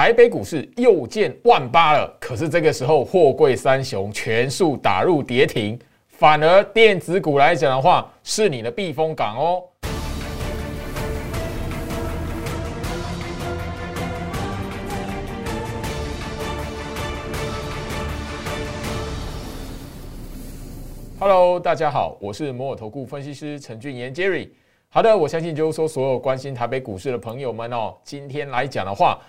台北股市又见万八了，可是这个时候货柜三雄全数打入跌停，反而电子股来讲的话，是你的避风港哦。Hello，大家好，我是摩尔投顾分析师陈俊言 Jerry。好的，我相信就是说，所有关心台北股市的朋友们哦，今天来讲的话，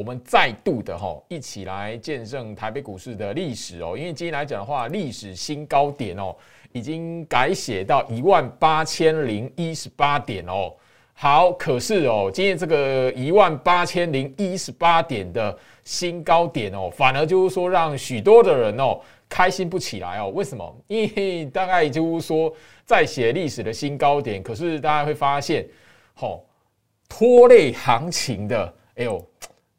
我们再度的哈，一起来见证台北股市的历史哦。因为今天来讲的话，历史新高点哦，已经改写到一万八千零一十八点哦。好，可是哦，今天这个一万八千零一十八点的新高点哦，反而就是说，让许多的人哦。开心不起来哦？为什么？因为大概就是说，在写历史的新高点，可是大家会发现，吼，拖累行情的，哎呦。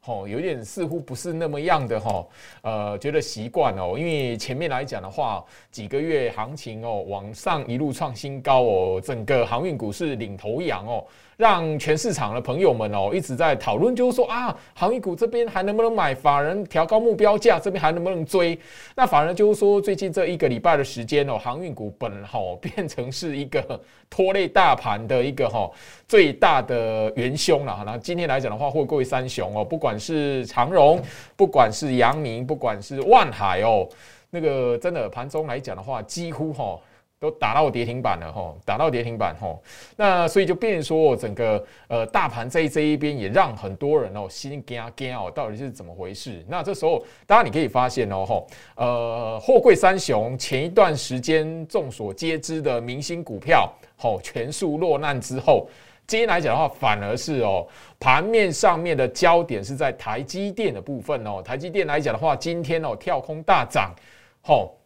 哦，有点似乎不是那么样的哈，呃，觉得习惯哦，因为前面来讲的话，几个月行情哦，往上一路创新高哦，整个航运股是领头羊哦，让全市场的朋友们哦一直在讨论，就是说啊，航运股这边还能不能买？法人调高目标价，这边还能不能追？那法人就是说，最近这一个礼拜的时间哦，航运股本哈变成是一个拖累大盘的一个哈最大的元凶了。那今天来讲的话，或各位三雄哦，不管。是长荣，不管是阳明，不管是万海哦，那个真的盘中来讲的话，几乎哈都打到跌停板了哈，打到跌停板哈。那所以就变说，整个呃大盘在这一边也让很多人哦心惊惊哦，到底是怎么回事？那这时候当然你可以发现哦哈，呃货柜三雄前一段时间众所皆知的明星股票哦全数落难之后。今天来讲的话，反而是哦，盘面上面的焦点是在台积电的部分哦。台积电来讲的话，今天哦跳空大涨，吼，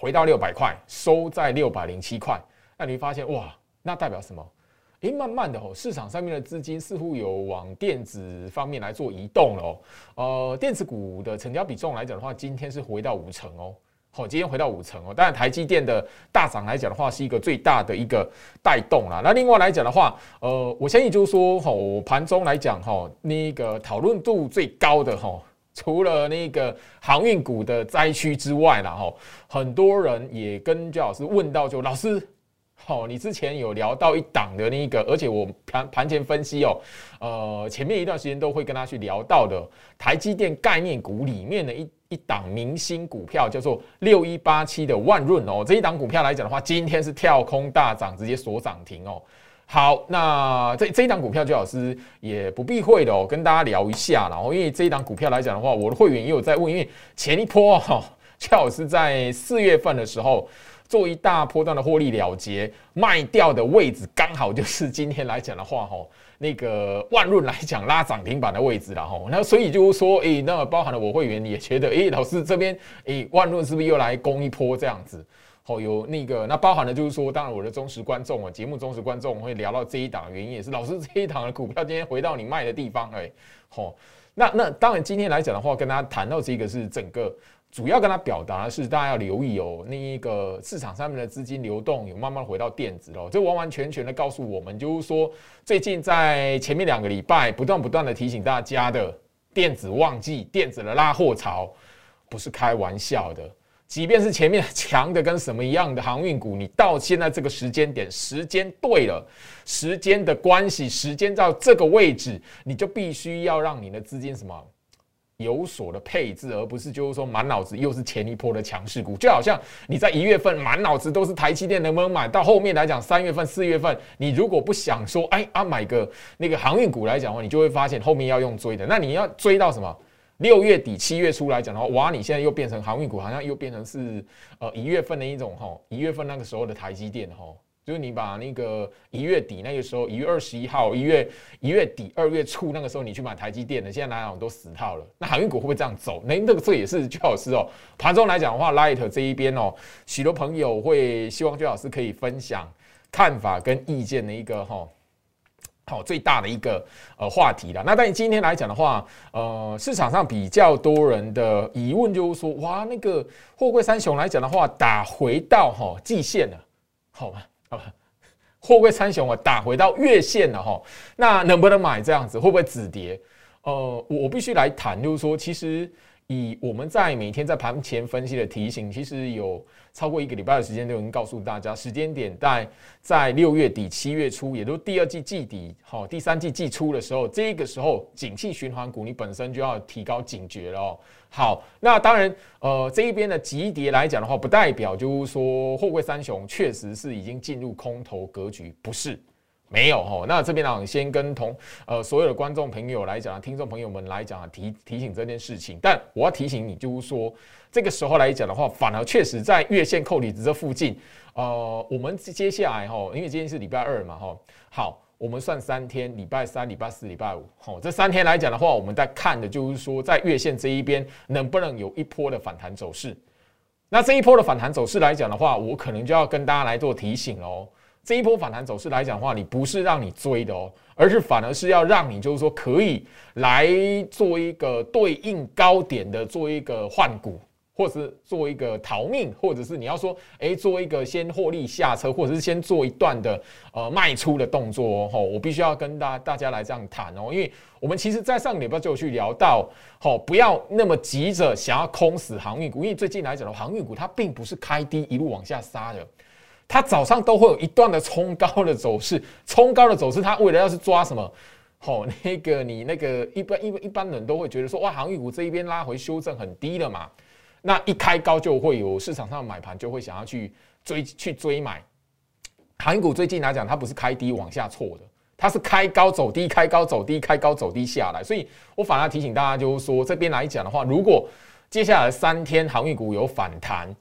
回到六百块，收在六百零七块。那你会发现哇，那代表什么？诶，慢慢的哦，市场上面的资金似乎有往电子方面来做移动了哦。呃，电子股的成交比重来讲的话，今天是回到五成哦。好，今天回到五成哦。当然，台积电的大涨来讲的话，是一个最大的一个带动啦。那另外来讲的话，呃，我相信就是说，哈，盘中来讲，哈，那个讨论度最高的哈，除了那个航运股的灾区之外啦，哈，很多人也跟焦老师问到，就老师，好，你之前有聊到一档的那个，而且我盘盘前分析哦，呃，前面一段时间都会跟他去聊到的台积电概念股里面的一。一档明星股票叫做六一八七的万润哦，这一档股票来讲的话，今天是跳空大涨，直接锁涨停哦。好，那这这一档股票，周老师也不避讳的哦，跟大家聊一下。然后，因为这一档股票来讲的话，我的会员也有在问，因为前一波哈，周老师在四月份的时候做一大波段的获利了结，卖掉的位置刚好就是今天来讲的话，哈。那个万润来讲拉涨停板的位置了哈，那所以就是说，诶，那包含了我会员也觉得，诶，老师这边，诶，万润是不是又来攻一波这样子？哦，有那个，那包含了就是说，当然我的忠实观众啊，节目忠实观众会聊到这一档的原因也是，老师 这一档的股票今天回到你卖的地方，哎，好，那那当然今天来讲的话，跟大家谈到这个是整个。主要跟他表达的是，大家要留意哦，那一个市场上面的资金流动有慢慢回到电子了，这完完全全的告诉我们，就是说最近在前面两个礼拜不断不断的提醒大家的电子旺季、电子的拉货潮，不是开玩笑的。即便是前面强的跟什么一样的航运股，你到现在这个时间点，时间对了，时间的关系，时间到这个位置，你就必须要让你的资金什么？有所的配置，而不是就是说满脑子又是前一波的强势股，就好像你在一月份满脑子都是台积电，能不能买到后面来讲，三月份、四月份，你如果不想说，哎啊买个那个航运股来讲的话，你就会发现后面要用追的，那你要追到什么？六月底、七月初来讲的话，哇，你现在又变成航运股，好像又变成是呃一月份的一种哈，一月份那个时候的台积电哈。就是你把那个一月底那个时候，一月二十一号，一月一月底二月初那个时候，你去买台积电的，现在哪种都死套了。那航运股会不会这样走？那那个这也是居老师哦。盘中来讲的话，Light 这一边哦，许多朋友会希望居老师可以分享看法跟意见的一个哈，好最大的一个呃话题了。那但今天来讲的话，呃，市场上比较多人的疑问就是说，哇，那个货柜三雄来讲的话，打回到哈季线了，好吗？啊，货柜三雄啊，打回到月线了哈，那能不能买这样子？会不会止跌？呃，我我必须来谈，就是说，其实以我们在每天在盘前分析的提醒，其实有超过一个礼拜的时间，就已经告诉大家，时间点在在六月底七月初，也就是第二季季底，好，第三季季初的时候，这个时候景气循环股，你本身就要提高警觉了。好，那当然，呃，这一边的急跌来讲的话，不代表就是说货柜三雄确实是已经进入空头格局，不是。没有哈，那这边呢，先跟同呃所有的观众朋友来讲，听众朋友们来讲啊提提醒这件事情。但我要提醒你，就是说这个时候来讲的话，反而确实在月线扣离子这附近，呃，我们接下来哈，因为今天是礼拜二嘛哈，好，我们算三天，礼拜三、礼拜四、礼拜五，好，这三天来讲的话，我们在看的就是说，在月线这一边能不能有一波的反弹走势。那这一波的反弹走势来讲的话，我可能就要跟大家来做提醒喽。这一波反弹走势来讲的话，你不是让你追的哦，而是反而是要让你就是说可以来做一个对应高点的做一个换股，或是做一个逃命，或者是你要说哎做一个先获利下车，或者是先做一段的呃卖出的动作哦。我必须要跟大大家来这样谈哦，因为我们其实在上个礼拜就有去聊到，哦不要那么急着想要空死航运股，因为最近来讲的航运股它并不是开低一路往下杀的。它早上都会有一段的冲高的走势，冲高的走势，它为了要是抓什么，哦，那个你那个一般一一般人都会觉得说，哇，航运股这一边拉回修正很低了嘛，那一开高就会有市场上买盘就会想要去追去追买，航运股最近来讲，它不是开低往下挫的，它是开高走低，开高走低，开高走低下来，所以我反而提醒大家，就是说这边来讲的话，如果接下来三天航运股有反弹。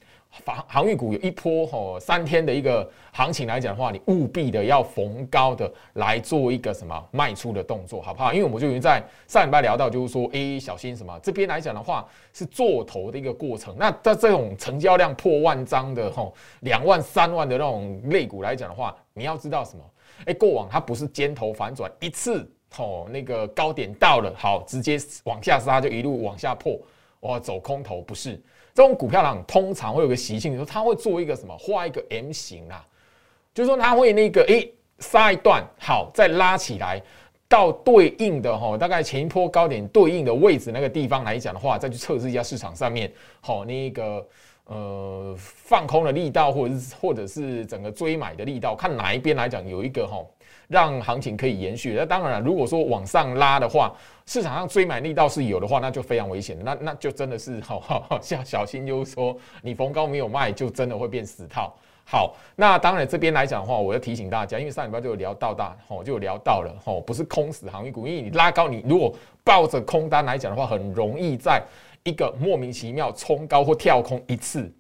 航航运股有一波吼三天的一个行情来讲的话，你务必的要逢高的来做一个什么卖出的动作，好不好？因为我们就已经在上礼拜聊到，就是说，哎，小心什么？这边来讲的话是做头的一个过程。那在这种成交量破万张的吼两万三万的那种类股来讲的话，你要知道什么？哎，过往它不是尖头反转一次吼那个高点到了，好直接往下杀就一路往下破，哇，走空头不是。这种股票呢，通常会有个习性，就是它会做一个什么，画一个 M 型啊，就是说它会那个诶杀一段，好再拉起来到对应的哈，大概前一波高点对应的位置那个地方来讲的话，再去测试一下市场上面好那个呃放空的力道，或者是或者是整个追买的力道，看哪一边来讲有一个哈。让行情可以延续。那当然，如果说往上拉的话，市场上追买力道是有的话，那就非常危险。那那就真的是好好要小心，就是说你逢高没有卖，就真的会变死套。好，那当然这边来讲的话，我要提醒大家，因为上礼拜就有聊到大，吼就有聊到了，吼不是空死航运股，因为你拉高，你如果抱着空单来讲的话，很容易在一个莫名其妙冲高或跳空一次，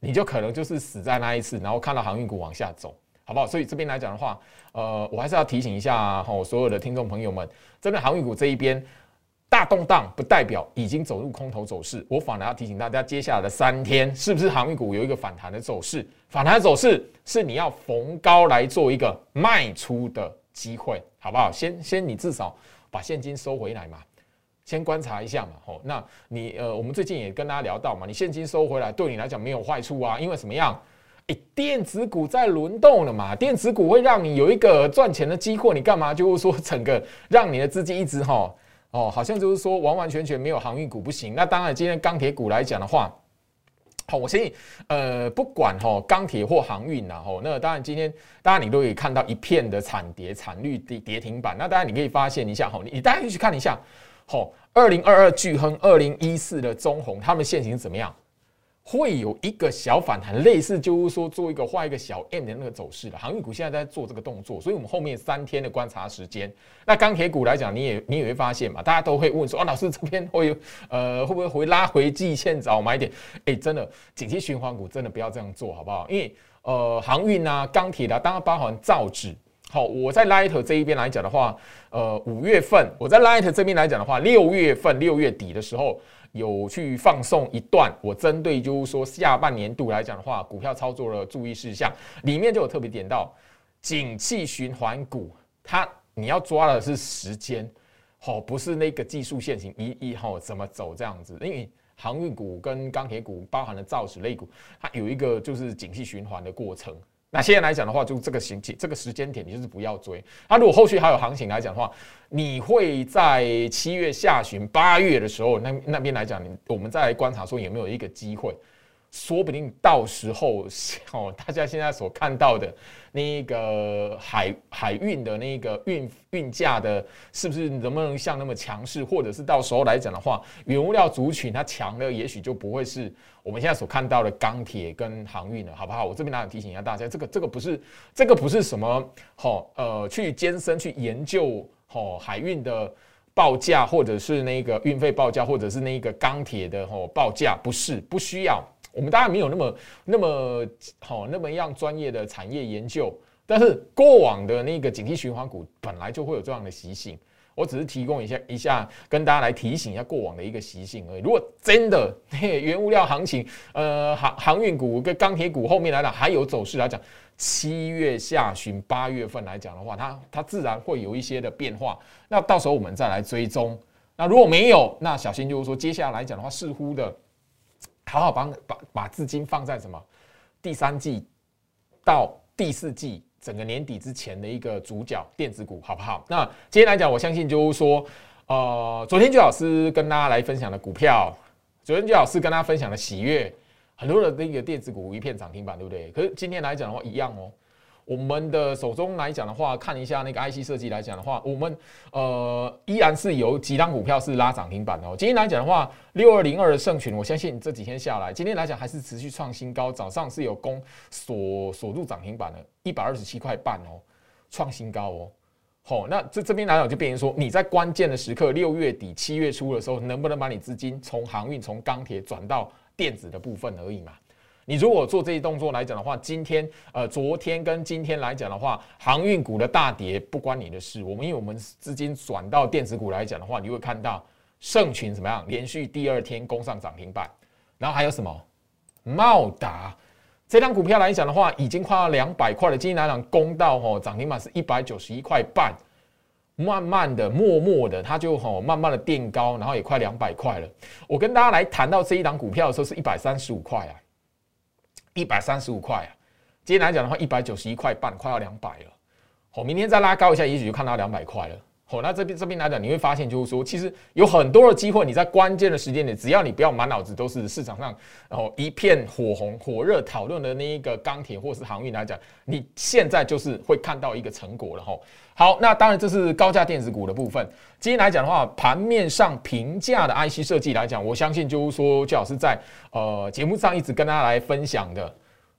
你就可能就是死在那一次，然后看到航运股往下走。好不好？所以这边来讲的话，呃，我还是要提醒一下哈，所有的听众朋友们，真的航运股这一边大动荡，不代表已经走入空头走势。我反而要提醒大家，接下来的三天是不是航运股有一个反弹的走势？反弹走势是你要逢高来做一个卖出的机会，好不好？先先你至少把现金收回来嘛，先观察一下嘛。吼，那你呃，我们最近也跟大家聊到嘛，你现金收回来对你来讲没有坏处啊，因为什么样？电子股在轮动了嘛？电子股会让你有一个赚钱的机会，你干嘛就是说整个让你的资金一直哈哦，好像就是说完完全全没有航运股不行。那当然，今天钢铁股来讲的话，好，我相信呃，不管哈钢铁或航运呐，吼，那当然今天当然你都可以看到一片的惨跌，惨绿跌跌停板。那当然你可以发现一下哈，你你大家可以去看一下，好，二零二二巨亨，二零一四的中红，他们现行怎么样？会有一个小反弹，类似就是说做一个画一个小 M 的那个走势的航运股现在在做这个动作，所以我们后面三天的观察时间。那钢铁股来讲，你也你也会发现嘛，大家都会问说啊，老师这边会呃会不会回拉回季线早买点？哎，真的，景气循环股真的不要这样做好不好？因为呃航运啊、钢铁的，当然包含造纸。好，我在 Light 这一边来讲的话，呃五月份我在 Light 这边来讲的话，六月份六月底的时候。有去放送一段，我针对就是说下半年度来讲的话，股票操作的注意事项，里面就有特别点到，景气循环股，它你要抓的是时间，好，不是那个技术线型一一号怎么走这样子，因为航运股跟钢铁股包含了造纸类股，它有一个就是景气循环的过程。那现在来讲的话，就这个行情这个时间点，你就是不要追。那如果后续还有行情来讲的话，你会在七月下旬、八月的时候，那那边来讲，你我们再来观察说有没有一个机会。说不定到时候哦，大家现在所看到的那个海海运的那个运运价的，是不是能不能像那么强势？或者是到时候来讲的话，原物料族群它强的，也许就不会是我们现在所看到的钢铁跟航运了，好不好？我这边来提醒一下大家，这个这个不是这个不是什么好呃去艰深去研究哦海运的报价，或者是那个运费报价，或者是那个钢铁的哦报价，不是不需要。我们当然没有那么那么好那么样专业的产业研究，但是过往的那个景气循环股本来就会有这样的习性。我只是提供一下一下，跟大家来提醒一下过往的一个习性而已。如果真的原物料行情，呃航航运股跟钢铁股后面来讲还有走势来讲，七月下旬八月份来讲的话，它它自然会有一些的变化。那到时候我们再来追踪。那如果没有，那小心就是说接下来讲的话，似乎的。好好把把把资金放在什么第三季到第四季整个年底之前的一个主角电子股，好不好？那今天来讲，我相信就是说，呃，昨天就老师跟大家来分享的股票，昨天就老师跟大家分享的喜悦，很多的那个电子股一片涨停板，对不对？可是今天来讲的话，一样哦。我们的手中来讲的话，看一下那个 IC 设计来讲的话，我们呃依然是有几档股票是拉涨停板的哦。今天来讲的话，六二零二的盛群，我相信这几天下来，今天来讲还是持续创新高。早上是有攻锁锁住涨停板的，一百二十七块半哦，创新高哦。好，那这这边来讲就变成说，你在关键的时刻，六月底七月初的时候，能不能把你资金从航运、从钢铁转到电子的部分而已嘛？你如果做这些动作来讲的话，今天呃，昨天跟今天来讲的话，航运股的大跌不关你的事。我们因为我们资金转到电子股来讲的话，你会看到盛群怎么样，连续第二天攻上涨停板。然后还有什么茂达这张股票来讲的话，已经快要两百块了。今天来讲攻到哦涨停板是一百九十一块半，慢慢的、默默的，它就吼慢慢的垫高，然后也快两百块了。我跟大家来谈到这一档股票的时候，是一百三十五块啊。一百三十五块啊，今天来讲的话，一百九十一块半，快要两百了。好，明天再拉高一下，也许就看到两百块了。好，那这边这边来讲，你会发现就是说，其实有很多的机会，你在关键的时间点，只要你不要满脑子都是市场上然后一片火红火热讨论的那一个钢铁或是航运来讲，你现在就是会看到一个成果了哈。好，那当然这是高价电子股的部分。今天来讲的话，盘面上平价的 IC 设计来讲，我相信就是说，最好是在呃节目上一直跟大家来分享的。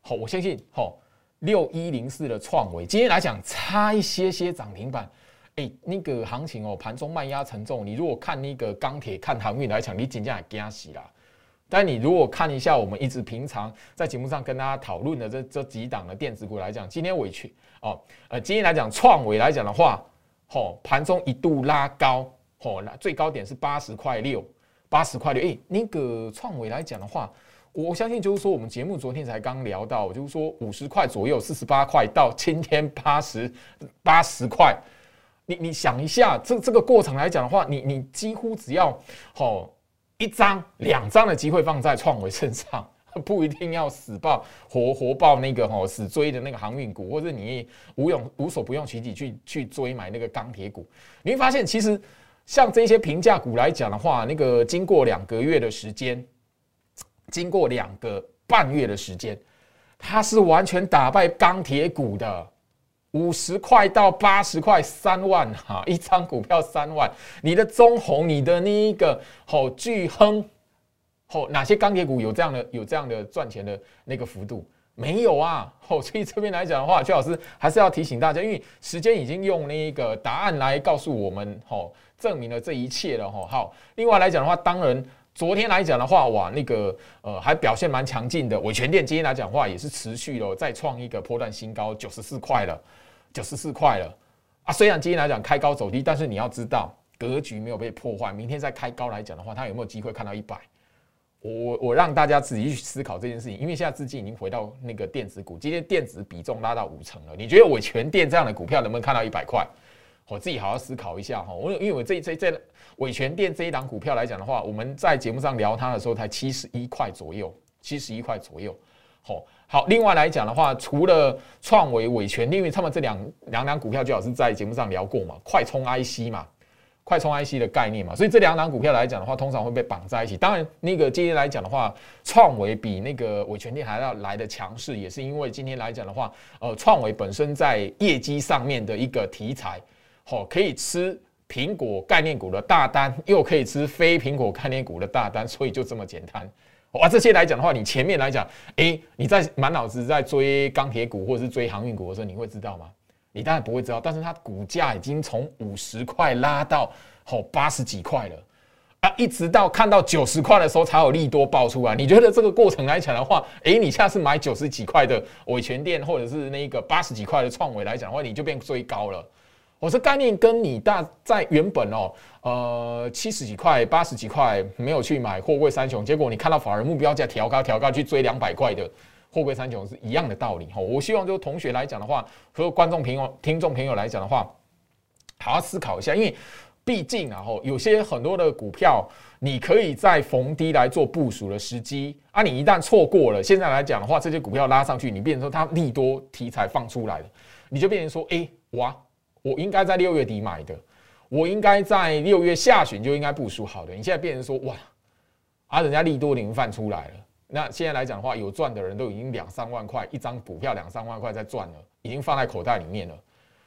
好，我相信好六一零四的创维，今天来讲差一些些涨停板。哎，那个行情哦，盘中卖压沉重。你如果看那个钢铁、看航运来讲，你紧张也惊死啦。但你如果看一下我们一直平常在节目上跟大家讨论的这这几档的电子股来讲，今天委屈哦，呃，今天来讲创维来讲的话，吼，盘中一度拉高，吼，那最高点是八十块六，八十块六。哎，那个创维来讲的话，我相信就是说，我们节目昨天才刚聊到，就是说五十块左右，四十八块到今天八十八十块。你你想一下，这这个过程来讲的话，你你几乎只要吼一张两张的机会放在创维身上，不一定要死抱活活抱那个吼死追的那个航运股，或者你无用无所不用其极去去追买那个钢铁股，你会发现其实像这些平价股来讲的话，那个经过两个月的时间，经过两个半月的时间，它是完全打败钢铁股的。五十块到八十块，三万哈，一张股票三万。你的中红，你的那一个好巨亨，吼哪些钢铁股有这样的有这样的赚钱的那个幅度？没有啊。吼，所以这边来讲的话，邱老师还是要提醒大家，因为时间已经用那个答案来告诉我们，吼证明了这一切了吼。好，另外来讲的话，当然昨天来讲的话，哇，那个呃还表现蛮强劲的。伟全店今天来讲话也是持续了再创一个破断新高，九十四块了。九十四块了啊！虽然今天来讲开高走低，但是你要知道格局没有被破坏。明天再开高来讲的话，它有没有机会看到一百？我我让大家自己去思考这件事情，因为现在资金已经回到那个电子股，今天电子比重拉到五成了。你觉得我全电这样的股票能不能看到一百块？我自己好好思考一下哈。我因为我这这这伟权电这一档股票来讲的话，我们在节目上聊它的时候才七十一块左右，七十一块左右。好，好，另外来讲的话，除了创维、伟权，因为他们这两两档股票，最好是在节目上聊过嘛，快充 IC 嘛。快充 IC 的概念嘛，所以这两档股票来讲的话，通常会被绑在一起。当然，那个今天来讲的话，创维比那个伟权电还要来的强势，也是因为今天来讲的话，呃，创维本身在业绩上面的一个题材，好，可以吃苹果概念股的大单，又可以吃非苹果概念股的大单，所以就这么简单。哇，这些来讲的话，你前面来讲，诶，你在满脑子在追钢铁股或者是追航运股的时候，你会知道吗？你当然不会知道，但是它股价已经从五十块拉到好八十几块了啊，一直到看到九十块的时候才有利多爆出来。你觉得这个过程来讲的话，诶，你下次买九十几块的伟全店，或者是那个八十几块的创伟来讲的话，你就变追高了。我这概念跟你大在原本哦，呃七十几块、八十几块没有去买货柜三雄，结果你看到法人目标价调高调高去追两百块的。货柜三雄是一样的道理哈，我希望就同学来讲的话，和观众朋友、听众朋友来讲的话，好好思考一下，因为毕竟啊，吼有些很多的股票，你可以在逢低来做部署的时机啊，你一旦错过了，现在来讲的话，这些股票拉上去，你变成说它利多题材放出来了，你就变成说，哎哇，我应该在六月底买的，我应该在六月下旬就应该部署好的，你现在变成说，哇，啊，人家利多零放出来了。那现在来讲的话，有赚的人都已经两三万块一张股票，两三万块在赚了，已经放在口袋里面了。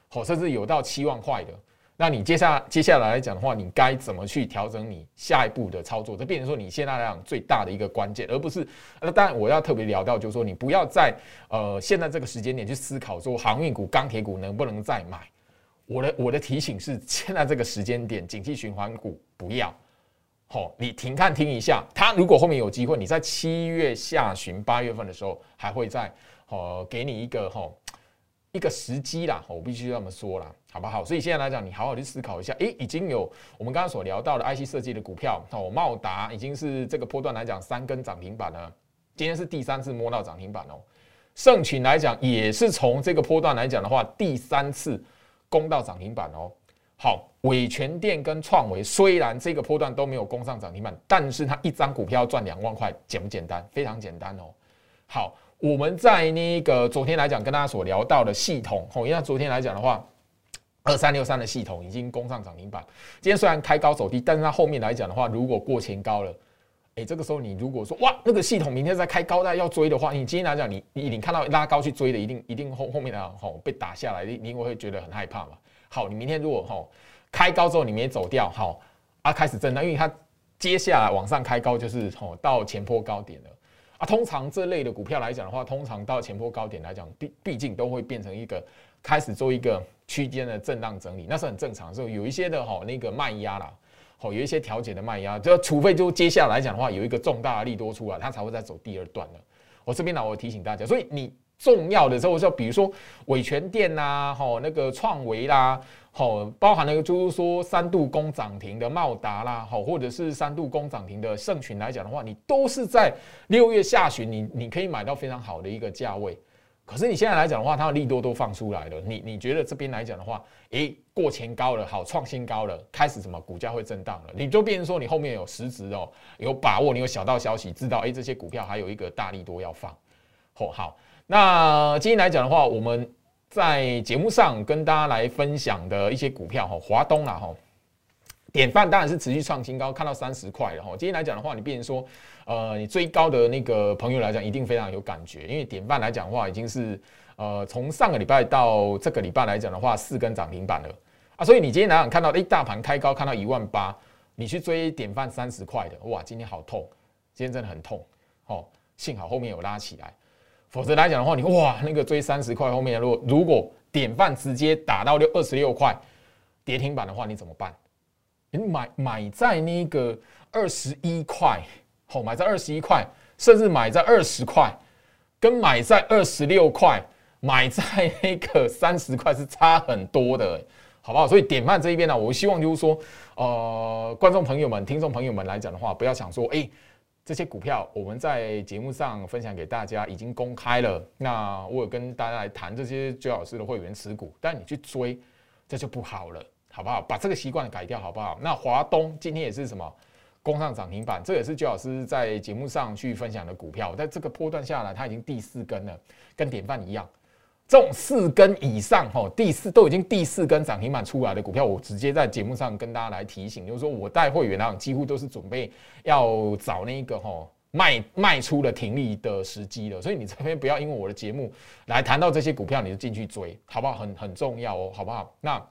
好，甚至有到七万块的。那你接下接下来来讲的话，你该怎么去调整你下一步的操作？这变成说你现在来讲最大的一个关键，而不是那当然我要特别聊到，就是说你不要在呃现在这个时间点去思考说航运股、钢铁股能不能再买。我的我的提醒是，现在这个时间点，景气循环股不要。好，你停看听一下，它如果后面有机会，你在七月下旬、八月份的时候，还会再哦给你一个哈一个时机啦。我必须这么说啦，好不好？所以现在来讲，你好好去思考一下。诶，已经有我们刚刚所聊到的 IC 设计的股票，哦，茂达已经是这个波段来讲三根涨停板了，今天是第三次摸到涨停板哦。盛群来讲也是从这个波段来讲的话，第三次攻到涨停板哦。好，伟全电跟创维虽然这个波段都没有攻上涨停板，但是它一张股票赚两万块，简不简单？非常简单哦。好，我们在那个昨天来讲，跟大家所聊到的系统，哦，因为昨天来讲的话，二三六三的系统已经攻上涨停板。今天虽然开高走低，但是它后面来讲的话，如果过前高了，诶，这个时候你如果说哇，那个系统明天再开高带要追的话，你今天来讲，你你你看到拉高去追的，一定一定后后面的吼被打下来，你你会觉得很害怕嘛？好，你明天如果哈开高之后你没走掉，好啊，开始震荡，因为它接下来往上开高就是吼到前坡高点了啊。通常这类的股票来讲的话，通常到前坡高点来讲，毕毕竟都会变成一个开始做一个区间的震荡整理，那是很正常。所以有一些的哈那个卖压啦，好有一些调节的卖压，就除非就接下来讲的话有一个重大的利多出来，它才会再走第二段了。我这边呢，我提醒大家，所以你。重要的时候，就比如说伟权店呐，吼那个创维啦，吼包含那个就是说三度攻涨停的茂达啦，吼或者是三度攻涨停的盛群来讲的话，你都是在六月下旬，你你可以买到非常好的一个价位。可是你现在来讲的话，它的利多都放出来了，你你觉得这边来讲的话，诶过前高了，好创新高了，开始什么股价会震荡了，你就变成说你后面有实质哦，有把握，你有小道消息知道，诶这些股票还有一个大利多要放，吼好。那今天来讲的话，我们在节目上跟大家来分享的一些股票哈，华东啦哈，典范当然是持续创新高，看到三十块了哈。今天来讲的话，你变成说，呃，你最高的那个朋友来讲，一定非常有感觉，因为典范来讲的话，已经是呃从上个礼拜到这个礼拜来讲的话，四根涨停板了啊。所以你今天来讲看到一大盘开高，看到一万八，你去追典范三十块的，哇，今天好痛，今天真的很痛哦。幸好后面有拉起来。否则来讲的话，你哇，那个追三十块后面，如果如果典范直接打到六二十六块跌停板的话，你怎么办？你买买在那个二十一块，好，买在二十一块，甚至买在二十块，跟买在二十六块，买在那个三十块是差很多的，好不好？所以典范这一边呢，我希望就是说，呃，观众朋友们、听众朋友们来讲的话，不要想说，哎。这些股票我们在节目上分享给大家，已经公开了。那我有跟大家来谈这些周老师的会员持股，但你去追，这就不好了，好不好？把这个习惯改掉，好不好？那华东今天也是什么攻上涨停板，这也是周老师在节目上去分享的股票，在这个波段下来，它已经第四根了，跟典范一样。这种四根以上，哈，第四都已经第四根涨停板出来的股票，我直接在节目上跟大家来提醒，就是说我带会员啊，几乎都是准备要找那一个哈卖卖出了停利的时机了。所以你这边不要因为我的节目来谈到这些股票，你就进去追，好不好？很很重要哦，好不好？那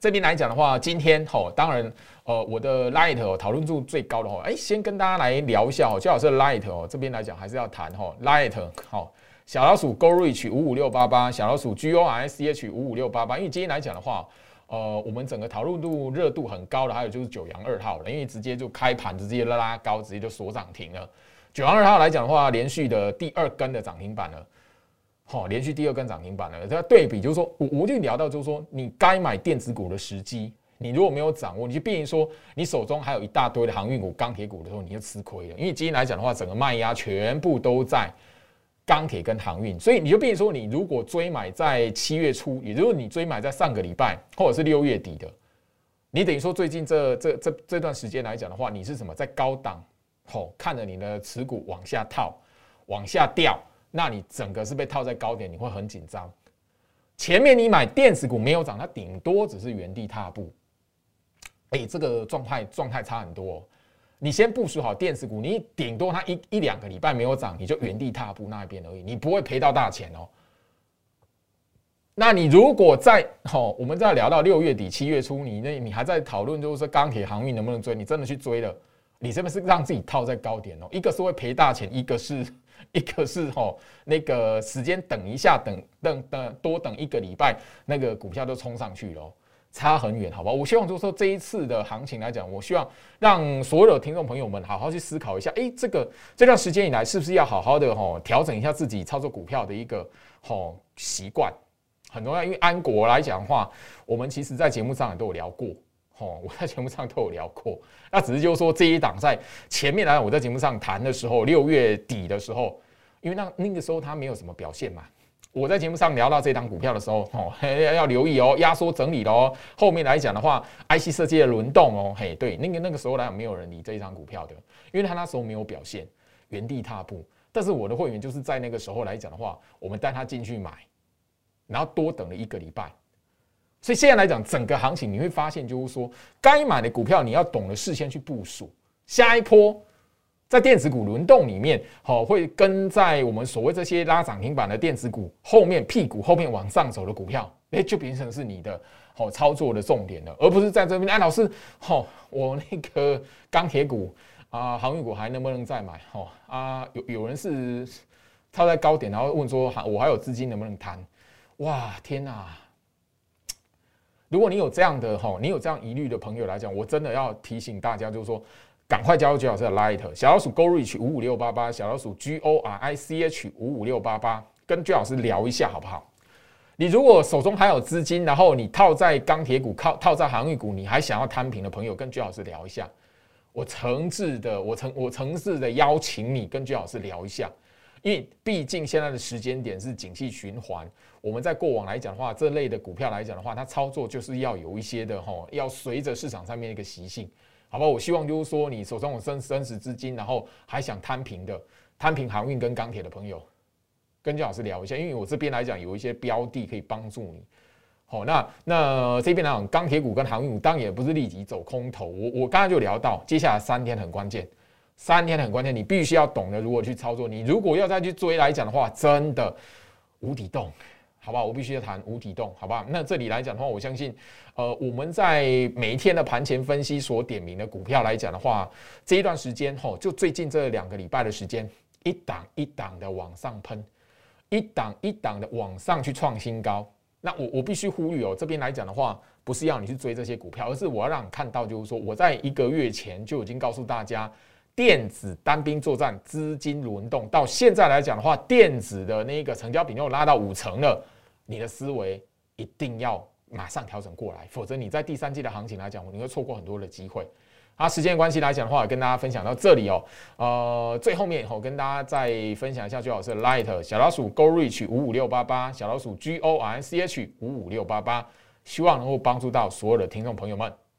这边来讲的话，今天哈，当然呃，我的 light 哦，讨论度最高的话，哎，先跟大家来聊一下哦，最好是 light 哦，这边来讲还是要谈哈，light 好。小老鼠 Go Reach 五五六八八，小老鼠 G O R C H 五五六八八。因为今天来讲的话，呃，我们整个讨论度热度很高的，还有就是九阳二号了，因为直接就开盘直接拉高，直接就锁涨停了。九阳二号来讲的话，连续的第二根的涨停板了，好，连续第二根涨停板了。这对比就是说，我我就聊到就是说，你该买电子股的时机，你如果没有掌握，你就变成说，你手中还有一大堆的航运股、钢铁股的时候，你就吃亏了。因为今天来讲的话，整个卖压全部都在。钢铁跟航运，所以你就变说，你如果追买在七月初，也就是你追买在上个礼拜或者是六月底的，你等于说最近这这这这段时间来讲的话，你是什么在高档，吼看着你的持股往下套，往下掉，那你整个是被套在高点，你会很紧张。前面你买电子股没有涨，它顶多只是原地踏步，哎，这个状态状态差很多。你先部署好电子股，你顶多它一一两个礼拜没有涨，你就原地踏步那一边而已，你不会赔到大钱哦。那你如果在哦，我们再聊到六月底七月初，你那你还在讨论，就是说钢铁航运能不能追？你真的去追了，你这边是让自己套在高点哦。一个是会赔大钱，一个是一个是哦，那个时间等一下，等等等多等一个礼拜，那个股票就冲上去了。差很远，好吧？我希望就是说这一次的行情来讲，我希望让所有听众朋友们好好去思考一下，诶，这个这段时间以来是不是要好好的哈调整一下自己操作股票的一个哈习惯，很重要。因为安国来讲的话，我们其实在节目上也都有聊过，哦，我在节目上都有聊过。那只是就是说这一档在前面来讲，我在节目上谈的时候，六月底的时候，因为那那个时候它没有什么表现嘛。我在节目上聊到这档股票的时候，哦，要要留意哦，压缩整理喽。后面来讲的话，IC 设计的轮动哦，嘿，对，那个那个时候来讲，没有人理这一张股票的，因为他那时候没有表现，原地踏步。但是我的会员就是在那个时候来讲的话，我们带他进去买，然后多等了一个礼拜。所以现在来讲，整个行情你会发现，就是说，该买的股票你要懂得事先去部署，下一波。在电子股轮动里面，好会跟在我们所谓这些拉涨停板的电子股后面屁股后面往上走的股票，哎，就变成是你的好操作的重点了，而不是在这边。哎，老师，好，我那个钢铁股啊，航运股还能不能再买？好啊，有有人是套在高点，然后问说，我还有资金能不能谈？哇，天哪！如果你有这样的哈，你有这样疑虑的朋友来讲，我真的要提醒大家，就是说。赶快加入居老师的 Light 小老鼠 Go Reach 五五六八八，小老鼠 G O R I C H 五五六八八，跟居老师聊一下好不好？你如果手中还有资金，然后你套在钢铁股、靠套在航运股，你还想要摊平的朋友，跟居老师聊一下。我诚挚的，我诚我诚挚的邀请你跟居老师聊一下，因为毕竟现在的时间点是景气循环。我们在过往来讲的话，这类的股票来讲的话，它操作就是要有一些的哈，要随着市场上面一个习性。好吧，我希望就是说，你手中有真真实资金，然后还想摊平的，摊平航运跟钢铁的朋友，跟姜老师聊一下，因为我这边来讲有一些标的可以帮助你。好，那那这边来讲，钢铁股跟航运股当然也不是立即走空头。我我刚才就聊到，接下来三天很关键，三天很关键，你必须要懂得如何去操作。你如果要再去追来讲的话，真的无底洞。好不好？我必须要谈无底洞，好不好？那这里来讲的话，我相信，呃，我们在每一天的盘前分析所点名的股票来讲的话，这一段时间吼，就最近这两个礼拜的时间，一档一档的往上喷，一档一档的往上去创新高。那我我必须呼吁哦，这边来讲的话，不是要你去追这些股票，而是我要让你看到，就是说我在一个月前就已经告诉大家。电子单兵作战，资金轮动，到现在来讲的话，电子的那个成交比又拉到五成了，你的思维一定要马上调整过来，否则你在第三季的行情来讲，你会错过很多的机会。啊，时间关系来讲的话，跟大家分享到这里哦。呃，最后面我跟大家再分享一下，最好是 Light 小老鼠 Go Reach 五五六八八，小老鼠 G O R C H 五五六八八，希望能够帮助到所有的听众朋友们。